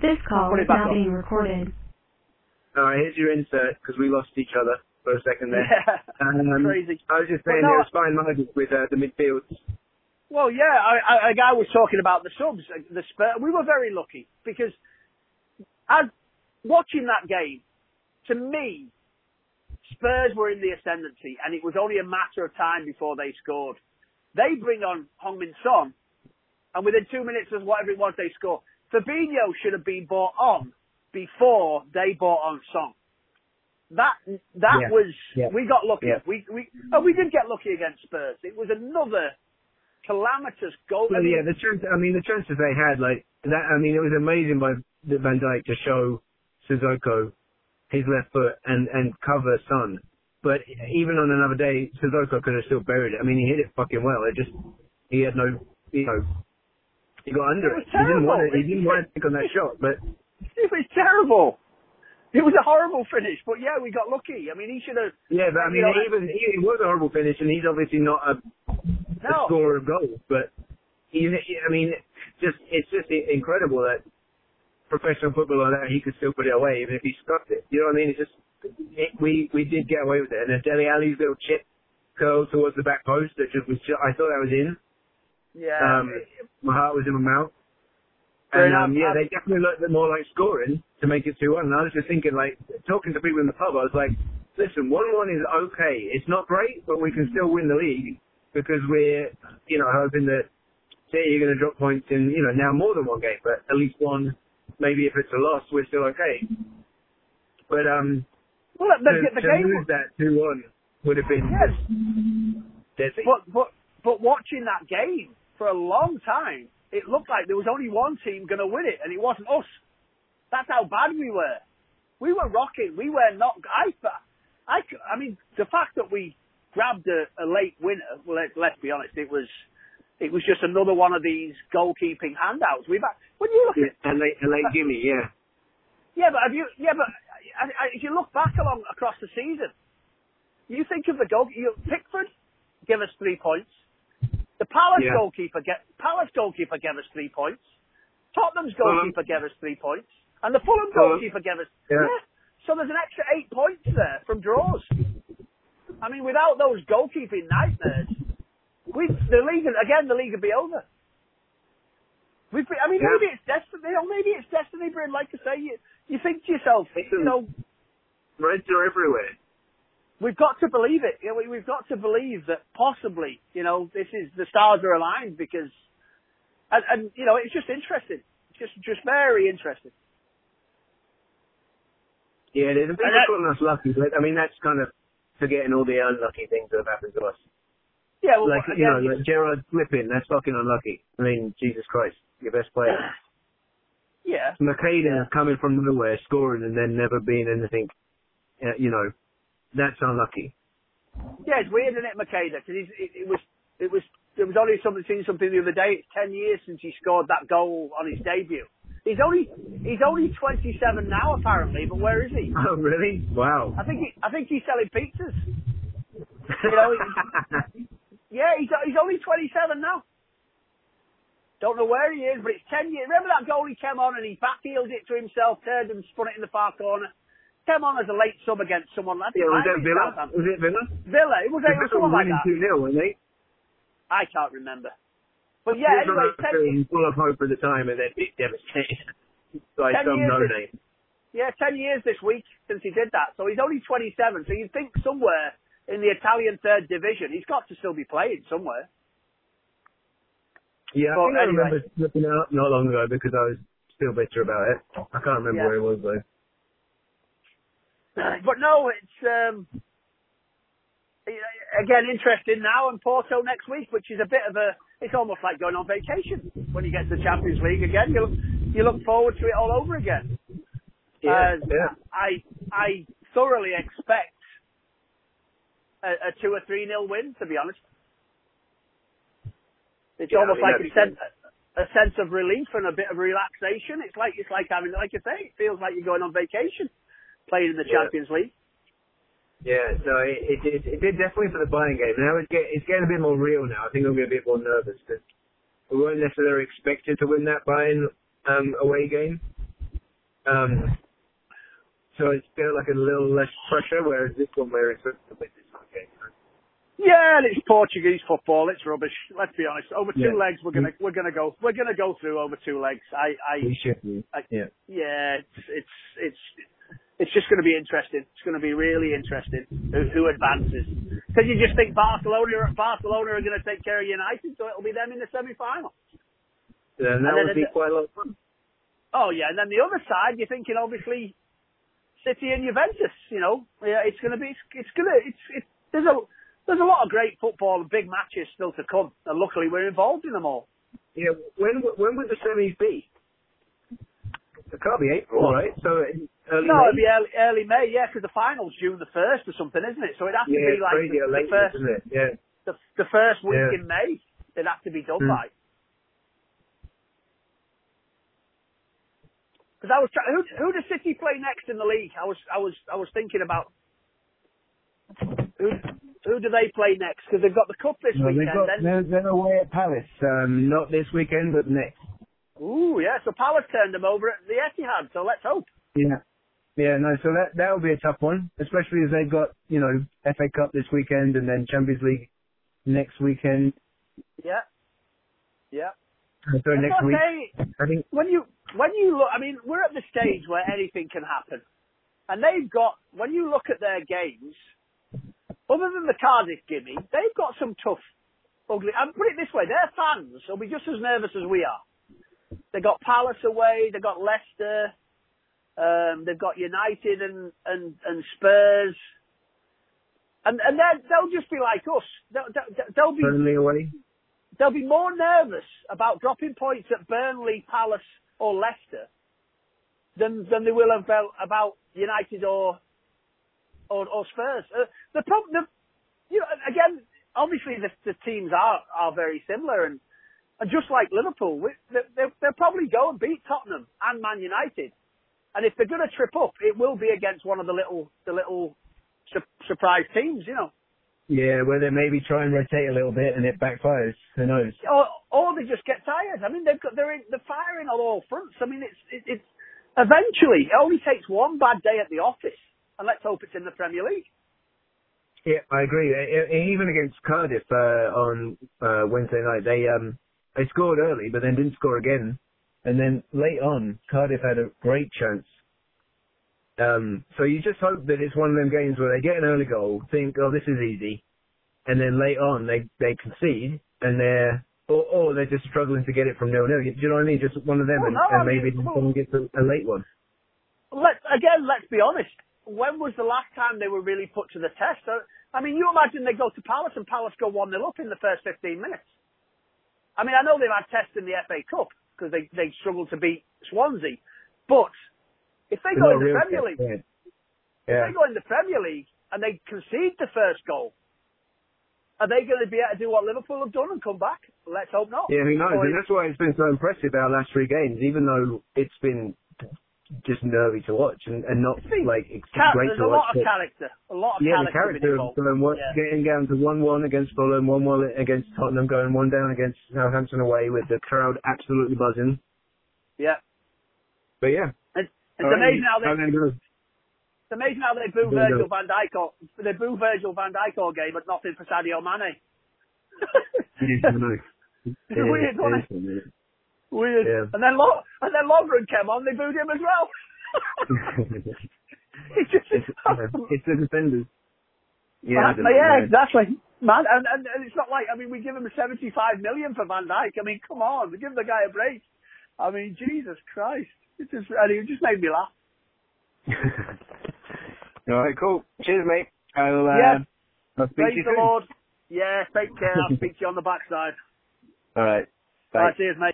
This call Put it is now on. being recorded. All right, here's your insert because we lost each other for a second there. Yeah, Um, crazy. I was just But saying no, there was fine margins with uh, the midfields. Well, yeah, I, I, a guy was talking about the subs, uh, the Spurs. We were very lucky because as watching that game, to me, Spurs were in the ascendancy, and it was only a matter of time before they scored. They bring on Heung-Min Son, and within two minutes of whatever it was, they score. Fabinho should have been bought on before they bought on Son. That that Yeah, was yeah, we got lucky. yeah. We we oh, we did get lucky against Spurs. It was another calamitous goal. I Well, mean, yeah, the chance. I mean, the transfers they had, like that. I mean, it was amazing by the Van Dijk to show Sissoko his left foot and and cover Son. But even on another day, Sissoko could have still buried it. I mean, he hit it fucking well. It just he had no, you know, he got under It it. He didn't want to. He didn't want to take on that shot, but It was terrible. It was a horrible finish, but yeah, we got lucky. I mean, he should have. Yeah, but I mean, You know, even he, it was a horrible finish, and he's obviously not a, a scorer of goals. But he, I mean, just it's just incredible that professional football like that he could still put it away, even if he stuffed it. You know what I mean? It's just it, we we did get away with it, and then Dele Alli's little chip curl towards the back post that just was. Just, I thought that was in. Yeah. Um, my heart was in my mouth. And um, yeah, they definitely looked more like scoring to make it 2 1. And I was just thinking, like, talking to people in the pub, I was like, listen, 1 1 is okay. It's not great, but we can still win the league because we're, you know, hoping that City are going to drop points in, you know, now more than one game, but at least one. Maybe if it's a loss, we're still okay. But um, well, the, to, the to game. lose that 2 1 would have been Yes, deadly. but but but watching that game for a long time, it looked like there was only one team going to win it, and it wasn't us. That's how bad we were. We were rocking. We were not. I, I, I mean, the fact that we grabbed a, a late winner. Well, let, let's be honest. It was, it was just another one of these goalkeeping handouts. We've had, when you look at Yeah, and late, and late gimme, yeah. Yeah, but have you? Yeah, but I, I, if you look back along across the season, you think of the goal. You, Pickford give us three points. The Palace Yeah. goalkeeper get Palace goalkeeper gave us three points. Tottenham's Fulham. goalkeeper gave us three points, and the Fulham Fulham. goalkeeper gave us. Yeah. So there's an extra eight points there from draws. I mean, without those goalkeeping nightmares, we the league again. The league would be over. We've been, I mean, Yeah. maybe it's destiny. Know, maybe it's destiny, Bryn. Like I say, you you think to yourself, you know, Reds are everywhere. We've got to believe it. You know, we, we've got to believe that possibly, you know, this is the stars are aligned because, and, and you know, it's just interesting. It's just just very interesting. Yeah, there's people And that- calling us lucky, I mean that's kind of forgetting all the unlucky things that have happened to us. Yeah, well, like you again, know, like Gerrard flipping, that's fucking unlucky. I mean, Jesus Christ, your best player. yeah, Macheda coming from nowhere, scoring and then never being anything. Uh, you know, that's unlucky. yeah, it's weird, isn't it, Macheda? Because it, it was it was there was only something seen something the other day. It's ten years since he scored that goal on his debut. He's only he's only 27 now apparently, but where is he? Oh, really? Wow. I think he, I think he's selling pizzas. You know, Yeah, he's he's only 27 now. Don't know where he is, but it's 10 years. Remember that goal he came on and he backheeled it to himself, turned and spun it in the far corner. Came on as a late sub against someone. I think yeah, was it might that be Villa? Was it Villa? Villa. It was, it was someone like that. 2 0, weren't they? I can't remember. But yeah, anyway, 10, Feeling full of hope at the time and then be devastated by 10 some years no name. yeah, 10 years this week since he did that. So he's only 27. So you'd think somewhere in the Italian third division, he's got to still be playing somewhere. Yeah, I Well, think I remember looking it up not long ago because I was still bitter about it. I can't remember Yeah. where it was though. But no, it's um, again interesting now and Porto next week, which is a bit of a. It's almost like going on vacation when you get to the Champions League again. You look, you look forward to it all over again. Yeah, yeah. I I thoroughly expect a, a two or three nil win. To be honest, it's Yeah, I almost mean, like a sense a sense of relief and a bit of relaxation. It's like it's like having, like you say, it feels like you're going on vacation, playing in the Yeah. Champions League. Yeah, so it, it, it, it did definitely for the Bayern game. Now it's, get, it's getting a bit more real now. I think I'm getting a bit more nervous because we weren't necessarily expected to win that Bayern um, away game. Um, so it's got like a little less pressure, whereas this one where it's a, a bit dislocated. Yeah, and it's Portuguese football. It's rubbish. Let's be honest. Over two Yeah. legs, we're gonna we're gonna go we're gonna go through over two legs. I I We should be. I- Yeah. yeah, it's it's it's it's just going to be interesting. It's going to be really interesting who, who advances. Because you just think Barcelona Barcelona are going to take care of United, so it'll be them in the semi final. And that And would be it- quite a lot of fun. Oh yeah, and then the other side, you're thinking obviously City and Juventus. You know, yeah, it's going to be, it's, it's going to, it's, it's there's a there's a lot of great football and big matches still to come, and luckily we're involved in them all. Yeah. When when would the semis be? It can't be April, right? So early No, May? it'll be early, early May, yeah, because the final's June the first or something, isn't it? So it'd have to yeah, be like the, the late, first? Yeah. the, the first week Yeah. in May. It'd have to be done Hmm. by. Because I was trying, who who does City play next in the league? I was I was I was thinking about who who do they play next? Because they've got the cup this No, weekend. got, then they're, they're away at Palace. Um, not this weekend, but next. ooh yeah, so Palace turned them over at the Etihad. So let's hope. Yeah. Yeah, no, so that that will be a tough one, especially as they've got, you know, FA Cup this weekend and then Champions League next weekend. Yeah, yeah. Uh, Sorry, That's next week. I think when you when you look, I mean, we're at the stage where anything can happen, and they've got when you look at their games, other than the Cardiff gimme, they've got some tough, ugly. And put it this way, their fans will be just as nervous as we are. They got Palace away, they got Leicester, um, they've got United and and and Spurs. And and they they'll just be like us. They'll, they'll, they'll be Burnley away. they'll be more nervous about dropping points at Burnley, Palace, or Leicester than than they will about about United or or, or Spurs. Uh, the problem, the, you know, again, obviously the, the teams are are very similar, and and just like Liverpool, we, they, they, they'll probably go and beat Tottenham and Man United. And if they're going to trip up, it will be against one of the little the little su- surprise teams, you know. Yeah, where they maybe try and rotate a little bit and it backfires. Who knows? or or they just get tired. I mean, they've got they're in, they're firing on all fronts. I mean, it's it, it's eventually it only takes one bad day at the office, and let's hope it's in the Premier League. Yeah, I agree. Even against Cardiff uh, on uh, Wednesday night, they um they scored early, but then didn't score again. And then late on, Cardiff had a great chance. Um, so you just hope that it's one of them games where they get an early goal, think, oh, this is easy, and then late on they they concede, and they're or, or they're just struggling to get it from nil nil. Do you know what I mean? Just one of them, Well, and, no, and maybe mean, someone gets a, a late one. Let again, let's be honest. When was the last time they were really put to the test? I mean, you imagine they go to Palace and Palace go one 0 up in the first fifteen minutes. I mean, I know they've had tests in the FA Cup because they they struggled to beat Swansea, but if they go in the Premier League, yeah. If they go in the Premier League and they concede the first goal, are they going to be able to do what Liverpool have done and come back? Let's hope not. Yeah, who knows? Or- And that's why it's been so impressive our last three games, even though it's been just nervy to watch and, and not like it's Char- great there's to a lot of character. A lot of yeah, the character. character been of involved. Fulham what, Yeah. getting down to one-one against Fulham, one-one against Tottenham, going one down against Southampton away with the crowd absolutely buzzing. Yeah. But yeah, It's, it's All right, amazing how they it's amazing how they boo Virgil van Dijk all, they boo Virgil van Dijk all game but nothing for Sadio Mane. It is nice. It's weird, it? Weird. Yeah. And then Lo- and then Lovren came on, they booed him as well. He just, it's, it's the defenders. Man, Yeah, I don't know, man. exactly. Man, and, and, and it's not like, I mean, we give him 75 million for Van Dijk. I mean, come on, give the guy a break. I mean, Jesus Christ. It just, and it just made me laugh. All right, cool. Cheers, mate. I'll, uh, Yeah. I'll speak to Praise you the soon. Lord. Yeah, take care. I'll speak to you on the backside. All right. Bye. All right, cheers, mate.